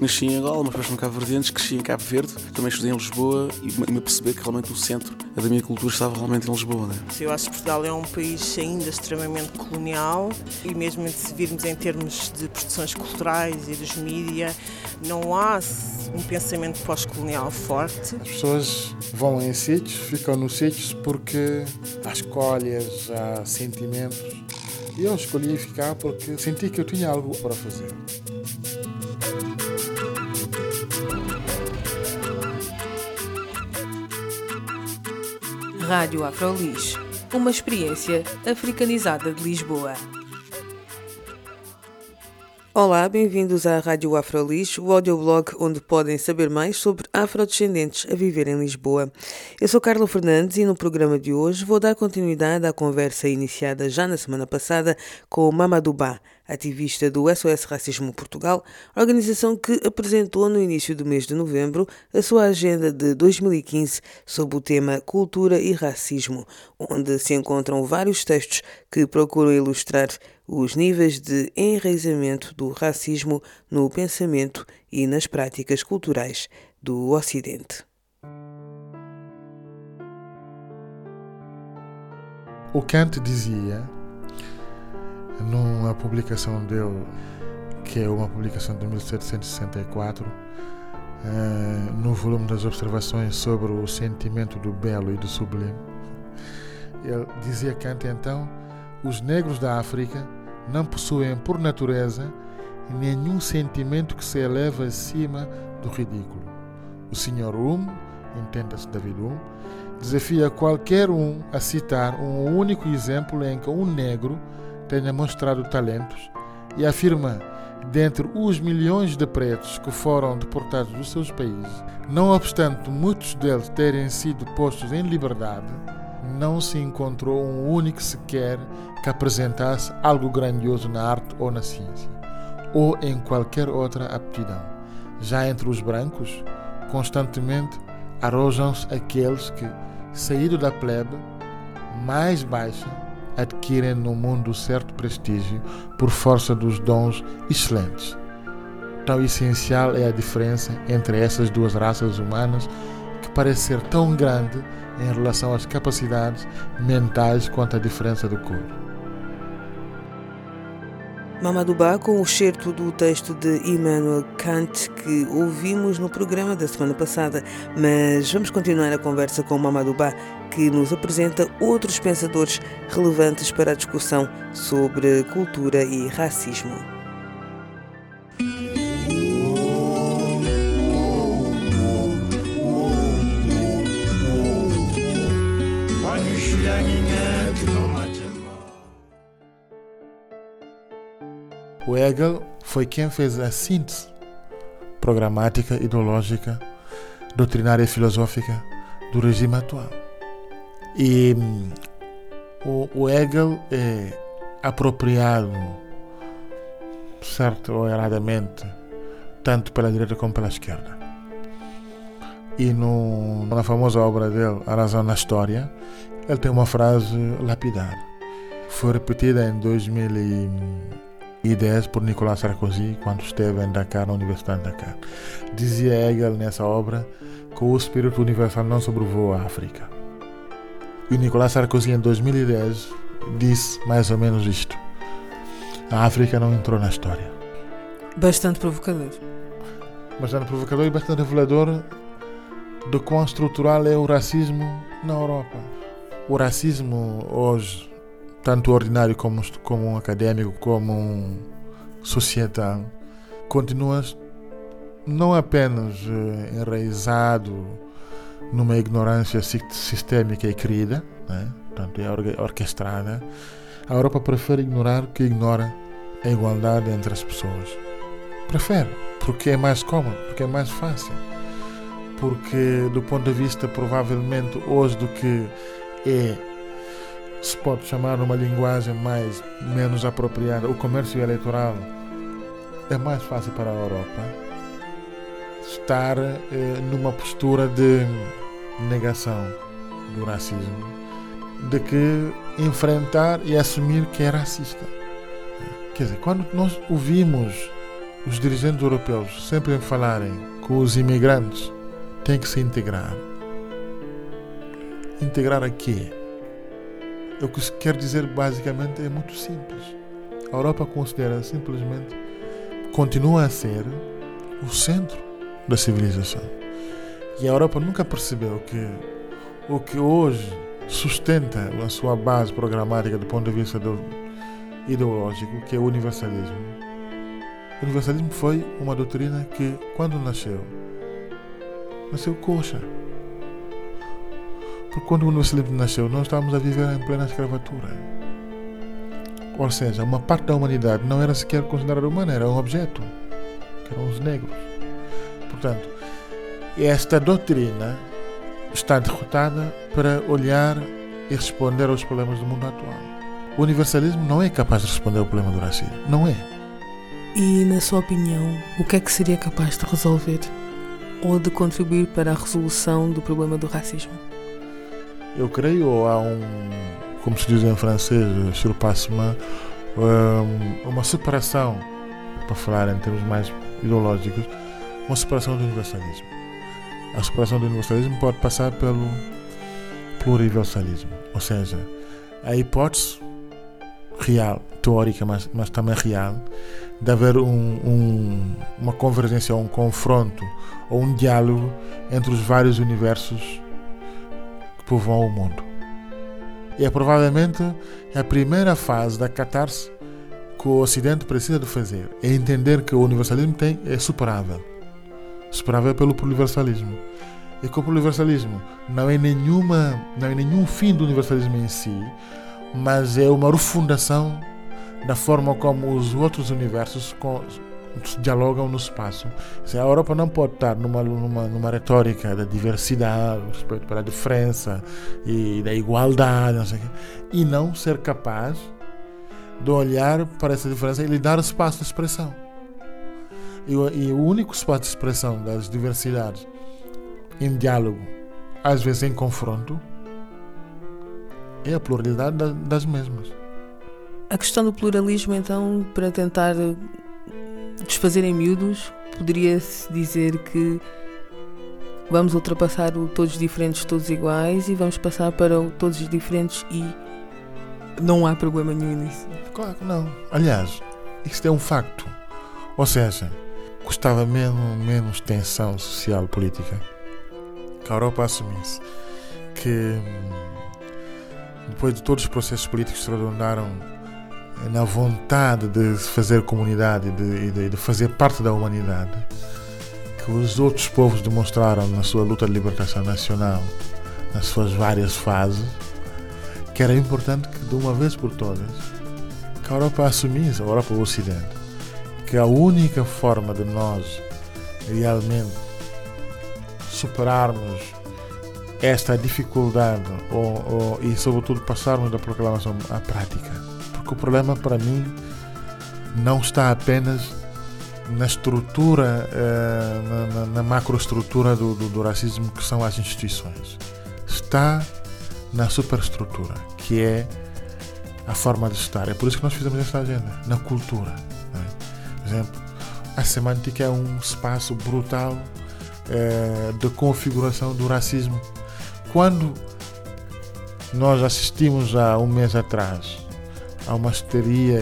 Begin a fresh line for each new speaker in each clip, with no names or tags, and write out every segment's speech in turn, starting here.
Nasci em Angola, mas depois no Cabo Verde, cresci em Cabo Verde, também estudei em Lisboa e me perceber que realmente o centro da minha cultura estava realmente em Lisboa. Né?
Eu acho que Portugal é um país ainda extremamente colonial e mesmo se virmos em termos de produções culturais e dos mídias, não há um pensamento pós-colonial forte.
As pessoas vão em sítios, ficam nos sítios porque há escolhas, há sentimentos. Eu escolhi ficar porque senti que eu tinha algo para fazer.
Rádio Afrolis, uma experiência africanizada de Lisboa. Olá, bem-vindos à Rádio Afrolis, o audioblog onde podem saber mais sobre afrodescendentes a viver em Lisboa. Eu sou Carla Fernandes e no programa de hoje vou dar continuidade à conversa iniciada já na semana passada com Mamadou Ba, ativista do SOS Racismo Portugal, organização que apresentou no início do mês de novembro a sua agenda de 2015 sob o tema Cultura e Racismo, onde se encontram vários textos que procuram ilustrar os níveis de enraizamento do racismo no pensamento e nas práticas culturais do Ocidente.
O Kant dizia numa publicação dele, que é uma publicação de 1764, uh, no volume das observações sobre o sentimento do belo e do sublime. Ele dizia Kant então: os negros da África não possuem por natureza nenhum sentimento que se eleva acima do ridículo. O Sr. Hume, entenda-se David Hume, desafia qualquer um a citar um único exemplo em que um negro tenha mostrado talentos e afirma, dentre os milhões de pretos que foram deportados dos seus países, não obstante muitos deles terem sido postos em liberdade, não se encontrou um único sequer que apresentasse algo grandioso na arte ou na ciência, ou em qualquer outra aptidão. Já entre os brancos, constantemente arrojam-se aqueles que, saído da plebe mais baixa, adquirem no mundo certo prestígio por força dos dons excelentes. Tão essencial é a diferença entre essas duas raças humanas que parece ser tão grande em relação às capacidades mentais quanto a diferença de cor.
Mamadouba com o certo do texto de Immanuel Kant que ouvimos no programa da semana passada, mas vamos continuar a conversa com Mamadouba que nos apresenta outros pensadores relevantes para a discussão sobre cultura e racismo.
O Hegel foi quem fez a síntese programática, ideológica, doutrinária e filosófica do regime atual. E hum, o, o Hegel é apropriado, certo ou erradamente, tanto pela direita como pela esquerda. E no, na famosa obra dele, A Razão na História, ele tem uma frase lapidar. Foi repetida em 2010 por Nicolas Sarkozy quando esteve em Dakar, na Universidade de Dakar. Dizia Hegel nessa obra que o espírito universal não sobrevoa a África e Nicolas Sarkozy, em 2010, disse mais ou menos isto: A África não entrou na história.
Bastante provocador.
Bastante provocador e bastante revelador do quão estrutural é o racismo na Europa. O racismo hoje, tanto ordinário como, como um acadêmico, como um societal, continua não apenas eh, enraizado numa ignorância sistémica e querida, né? portanto é orquestrada, a Europa prefere ignorar que ignora a igualdade entre as pessoas. Prefere, porque é mais cômodo, porque é mais fácil. Porque, do ponto de vista, provavelmente, hoje, do que é, se pode chamar uma linguagem mais, menos apropriada, o comércio eleitoral é mais fácil para a Europa estar eh, numa postura de negação do racismo, de que enfrentar e assumir que é racista. Quer dizer, quando nós ouvimos os dirigentes europeus sempre falarem que os imigrantes têm que se integrar, integrar a quê? O que se quer dizer basicamente é muito simples. A Europa considera simplesmente, continua a ser o centro da civilização. E a Europa nunca percebeu que o que hoje sustenta a sua base programática do ponto de vista do ideológico, que é o universalismo. O universalismo foi uma doutrina que, quando nasceu, nasceu coxa. Porque quando o universalismo nasceu, nós estávamos a viver em plena escravatura. Ou seja, uma parte da humanidade não era sequer considerada humana, era um objeto, que eram os negros. Portanto, esta doutrina está derrotada para olhar e responder aos problemas do mundo atual. O universalismo não é capaz de responder ao problema do racismo. Não é.
E, na sua opinião, o que é que seria capaz de resolver ou de contribuir para a resolução do problema do racismo?
Eu creio há um, como se diz em francês, surpassement, uma separação, para falar em termos mais ideológicos, uma separação do universalismo. A separação do universalismo pode passar pelo pluriversalismo, ou seja, a hipótese real, teórica, mas, mas também real, de haver um, um, uma convergência, um confronto ou um diálogo entre os vários universos povoam o mundo. É provavelmente a primeira fase da catarse que o Ocidente precisa de fazer, é entender que o universalismo tem, é superável. Superável pelo pluriversalismo. E que o pluriversalismo não é, nenhuma, não é nenhum fim do universalismo em si, mas é uma refundação da forma como os outros universos dialogam no espaço. A Europa não pode estar numa, numa, numa retórica da diversidade, respeito pela diferença e da igualdade, não quê, e não ser capaz de olhar para essa diferença e lhe dar espaço de expressão. E, e o único espaço de expressão das diversidades em diálogo, às vezes em confronto, é a pluralidade das mesmas.
A questão do pluralismo, então, para tentar desfazer em miúdos, poderia-se dizer que vamos ultrapassar o todos diferentes, todos iguais e vamos passar para o todos diferentes e não há problema nenhum nisso.
Claro que não. Aliás, isto é um facto. Ou seja, custava menos, menos tensão social política que a Europa assumisse que depois de todos os processos políticos se redundaram na vontade de fazer comunidade e de, de, fazer parte da humanidade, que os outros povos demonstraram na sua luta de libertação nacional, nas suas várias fases, que era importante que de uma vez por todas que a Europa assumisse, a Europa o Ocidente, que a única forma de nós realmente superarmos esta dificuldade ou, ou, e, sobretudo, passarmos da proclamação à prática. Porque o problema, para mim, não está apenas na estrutura, eh, na, na, na macroestrutura do, do, do racismo, que são as instituições. Está na superestrutura, que é a forma de estar. É por isso que nós fizemos esta agenda, na cultura. É? Por exemplo, a semântica é um espaço brutal é, de configuração do racismo quando nós assistimos há um mês atrás a uma histeria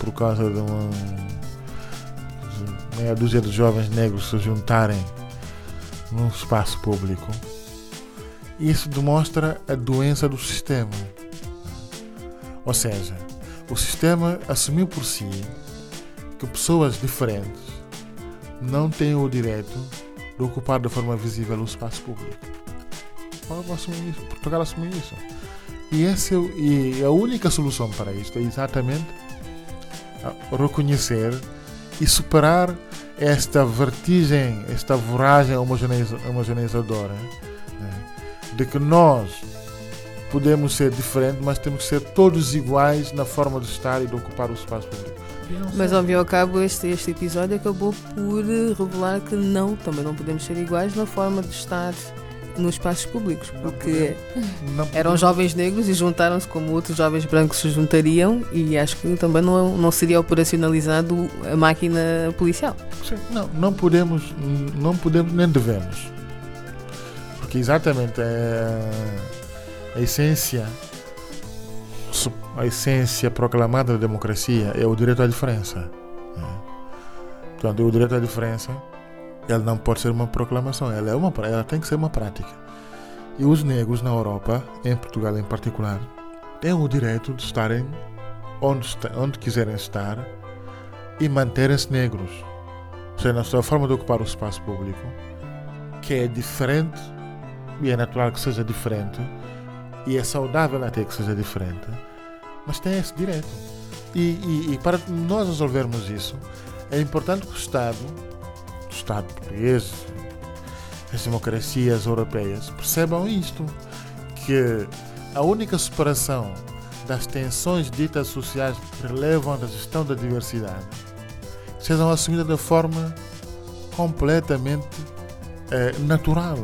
por causa de uma meia dúzia de jovens negros se juntarem num espaço público, isso demonstra a doença do sistema. Ou seja, o sistema assumiu por si que pessoas diferentes não têm o direito de ocupar de forma visível o espaço público. Portugal assumir isso. E, esse, e a única solução para isto é exatamente reconhecer e superar esta vertigem, esta voragem homogeneizadora né? de que nós podemos ser diferentes, mas temos que ser todos iguais na forma de estar e de ocupar o espaço público.
Mas ao fim e ao cabo este, este episódio acabou por revelar que não, também não podemos ser iguais na forma de estar nos espaços públicos, porque eram jovens negros e juntaram-se como outros jovens brancos se juntariam e acho que também não, não seria operacionalizado a máquina policial.
Sim, não, não podemos, não podemos nem devemos. Porque exatamente é a essência a essência proclamada da democracia é o direito à diferença. Né? Portanto, o direito à diferença ele não pode ser uma proclamação, ela, é uma, ela tem que ser uma prática. E os negros na Europa, em Portugal em particular, têm o direito de estarem onde, onde quiserem estar e manterem-se negros. Seja, na sua forma de ocupar o espaço público, que é diferente, e é natural que seja diferente, e é saudável até que seja diferente, mas tem esse direito. E, e, e para nós resolvermos isso, é importante que o Estado Estado português, as democracias europeias percebam isto, que a única separação das tensões ditas sociais que relevam da gestão da diversidade sejam assumidas de forma completamente eh, natural.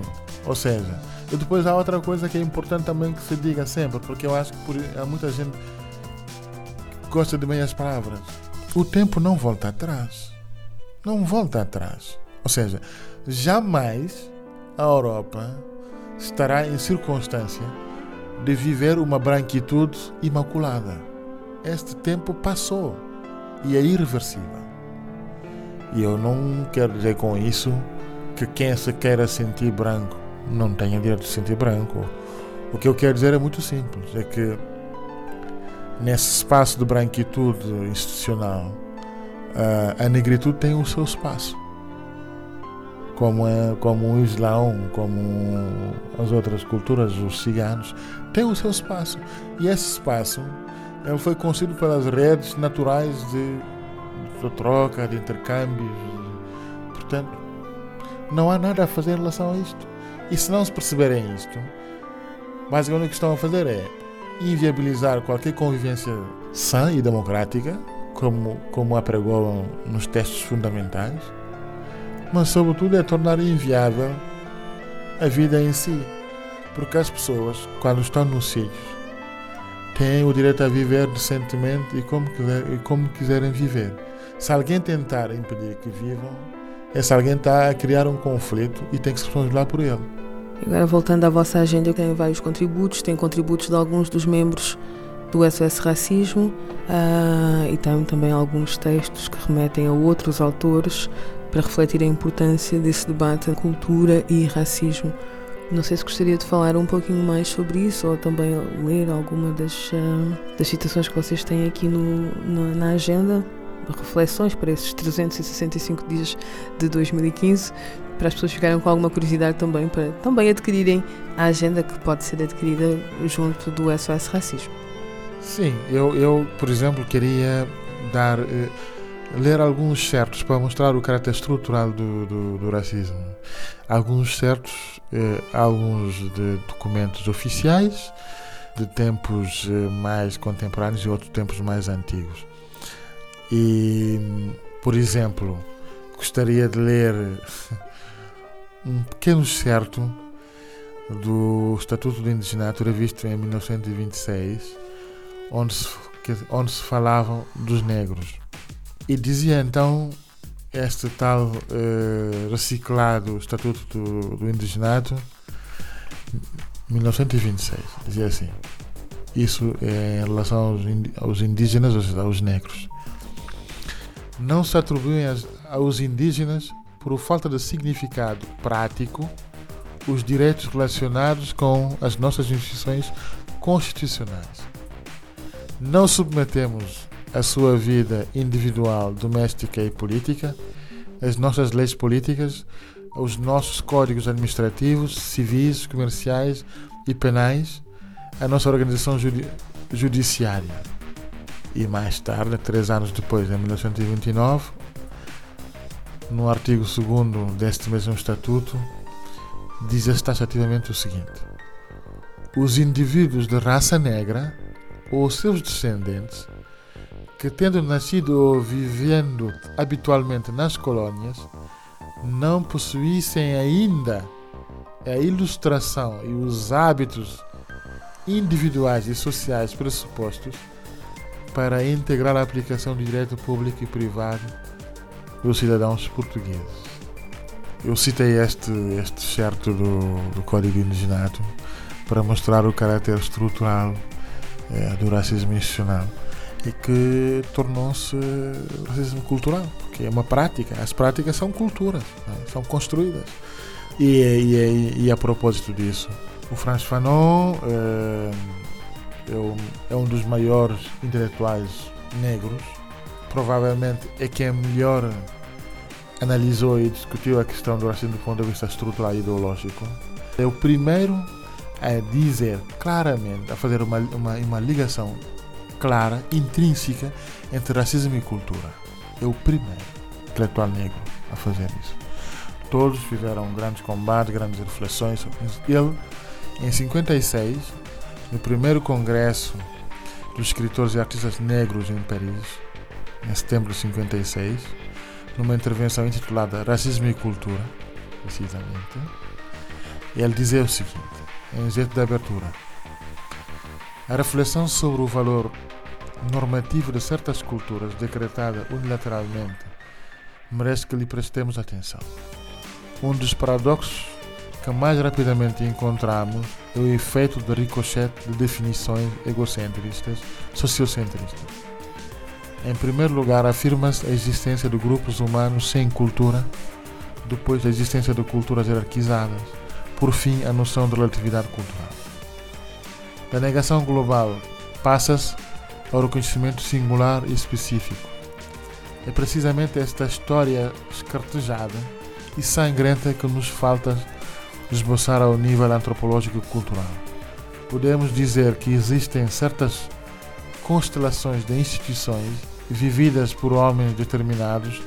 Ou seja, e depois há outra coisa que é importante também que se diga sempre, porque eu acho que por, há muita gente que gosta de meias palavras. O tempo não volta atrás. Não volta atrás. Ou seja, jamais a Europa estará em circunstância de viver uma branquitude imaculada. Este tempo passou e é irreversível. E eu não quero dizer com isso que quem se queira sentir branco não tenha direito de sentir branco. O que eu quero dizer é muito simples: é que nesse espaço de branquitude institucional, a negritude tem o seu espaço como, é, como o Islão, como as outras culturas, os ciganos, tem o seu espaço. E esse espaço ele foi construído pelas redes naturais de, de troca, de intercâmbios. Portanto, não há nada a fazer em relação a isto. E se não se perceberem isto, basicamente o que estão a fazer é inviabilizar qualquer convivência sã e democrática, como, como apregou nos textos fundamentais, mas sobretudo é tornar inviável a vida em si. Porque as pessoas, quando estão nos sítios, têm o direito a viver decentemente e como, quiser, e como quiserem viver. Se alguém tentar impedir que vivam, esse alguém está a criar um conflito e tem que se responsabilizar por ele.
Agora, voltando à vossa agenda, tem vários contributos, tem contributos de alguns dos membros do SOS Racismo uh, e tem também alguns textos que remetem a outros autores para refletir a importância desse debate cultura e racismo. Não sei se gostaria de falar um pouquinho mais sobre isso ou também ler alguma das, uh, das citações que vocês têm aqui no, no, na agenda, reflexões para esses 365 dias de 2015, para as pessoas ficarem com alguma curiosidade também, para também adquirirem a agenda que pode ser adquirida junto do SOS Racismo.
Sim, eu, eu por exemplo, queria dar. Uh, ler alguns certos para mostrar o caráter estrutural do, do, do racismo. Alguns certos, eh, alguns de documentos oficiais, de tempos eh, mais contemporâneos e outros tempos mais antigos. E, por exemplo, gostaria de ler um pequeno certo do Estatuto do Indigenato, revisto em 1926, onde se, onde se falavam dos negros. E dizia então este tal uh, reciclado Estatuto do, do Indigenato, 1926, dizia assim. Isso é em relação aos, indígenas, ou seja, aos negros. Não se atribuem aos indígenas, por falta de significado prático, os direitos relacionados com as nossas instituições constitucionais. Não submetemos a sua vida individual, doméstica e política, as nossas leis políticas, os nossos códigos administrativos, civis, comerciais e penais, a nossa organização judi judiciária. E mais tarde, três anos depois, em 1929, no artigo 2 deste mesmo estatuto, diz taxativamente o seguinte: Os indivíduos de raça negra ou seus descendentes que, tendo nascido ou vivendo habitualmente nas colônias, não possuíssem ainda a ilustração e os hábitos individuais e sociais pressupostos para integrar a aplicação de direito público e privado dos cidadãos portugueses. Eu citei este, este certo do, do Código Indigenato para mostrar o caráter estrutural do racismo institucional e que tornou-se racismo cultural, porque é uma prática. As práticas são culturas, né? são construídas. E, e, e, a propósito disso, o Franz Fanon é, é, um dos maiores intelectuais negros, provavelmente é quem melhor analisou e discutiu a questão do racismo do ponto de vista estrutural e ideológico. É o primeiro a dizer claramente, a fazer uma, uma, uma ligação clara, intrínseca entre racismo e cultura. É o primeiro intelectual negro a fazer isso. Todos fizeram grandes combates, grandes reflexões. Ele, em 56, no primeiro congresso dos escritores e artistas negros em Paris, em setembro de 56, numa intervenção intitulada Racismo e Cultura, precisamente, ele dizia o seguinte, em jeito de abertura: A reflexão sobre o valor normativo de certas culturas decretada unilateralmente merece que lhe prestemos atenção. Um dos paradoxos que mais rapidamente encontramos é o efeito de ricochete de definições egocentristas, sociocentristas. Em primeiro lugar, afirma-se a existência de grupos humanos sem cultura, depois a existência de culturas hierarquizadas, por fim a noção de relatividade cultural. Da negação global passa-se ao reconhecimento singular e específico. É precisamente esta história escartejada e sangrenta que nos falta esboçar ao nível antropológico e cultural. Podemos dizer que existem certas constelações de instituições vividas por homens determinados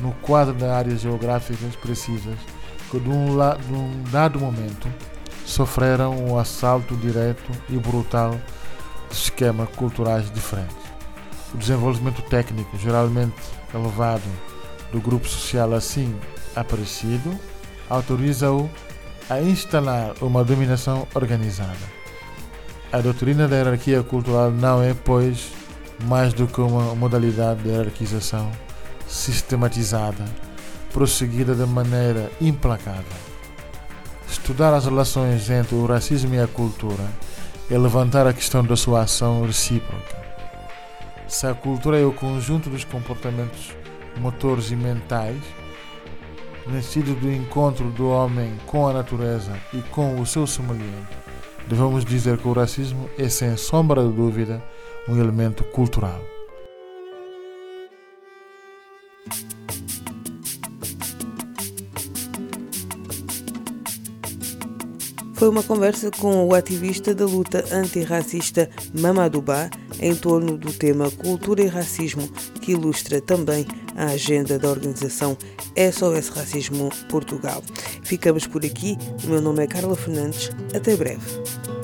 no quadro de áreas geográficas precisas que de um, um dado momento sofreram um assalto direto e brutal de esquemas culturais diferentes. O desenvolvimento técnico, geralmente elevado, do grupo social assim aparecido, autoriza-o a instalar uma dominação organizada. A doutrina da hierarquia cultural não é, pois, mais do que uma modalidade de hierarquização sistematizada, prosseguida de maneira implacável. Estudar as relações entre o racismo e a cultura é levantar a questão da sua ação recíproca. Se a cultura é o conjunto dos comportamentos motores e mentais, nascido do encontro do homem com a natureza e com o seu semelhante, devemos dizer que o racismo é, sem sombra de dúvida, um elemento cultural.
Foi uma conversa com o ativista da luta antirracista Mamadou Ba em torno do tema Cultura e Racismo, que ilustra também a agenda da organização SOS Racismo Portugal. Ficamos por aqui. O meu nome é Carla Fernandes. Até breve.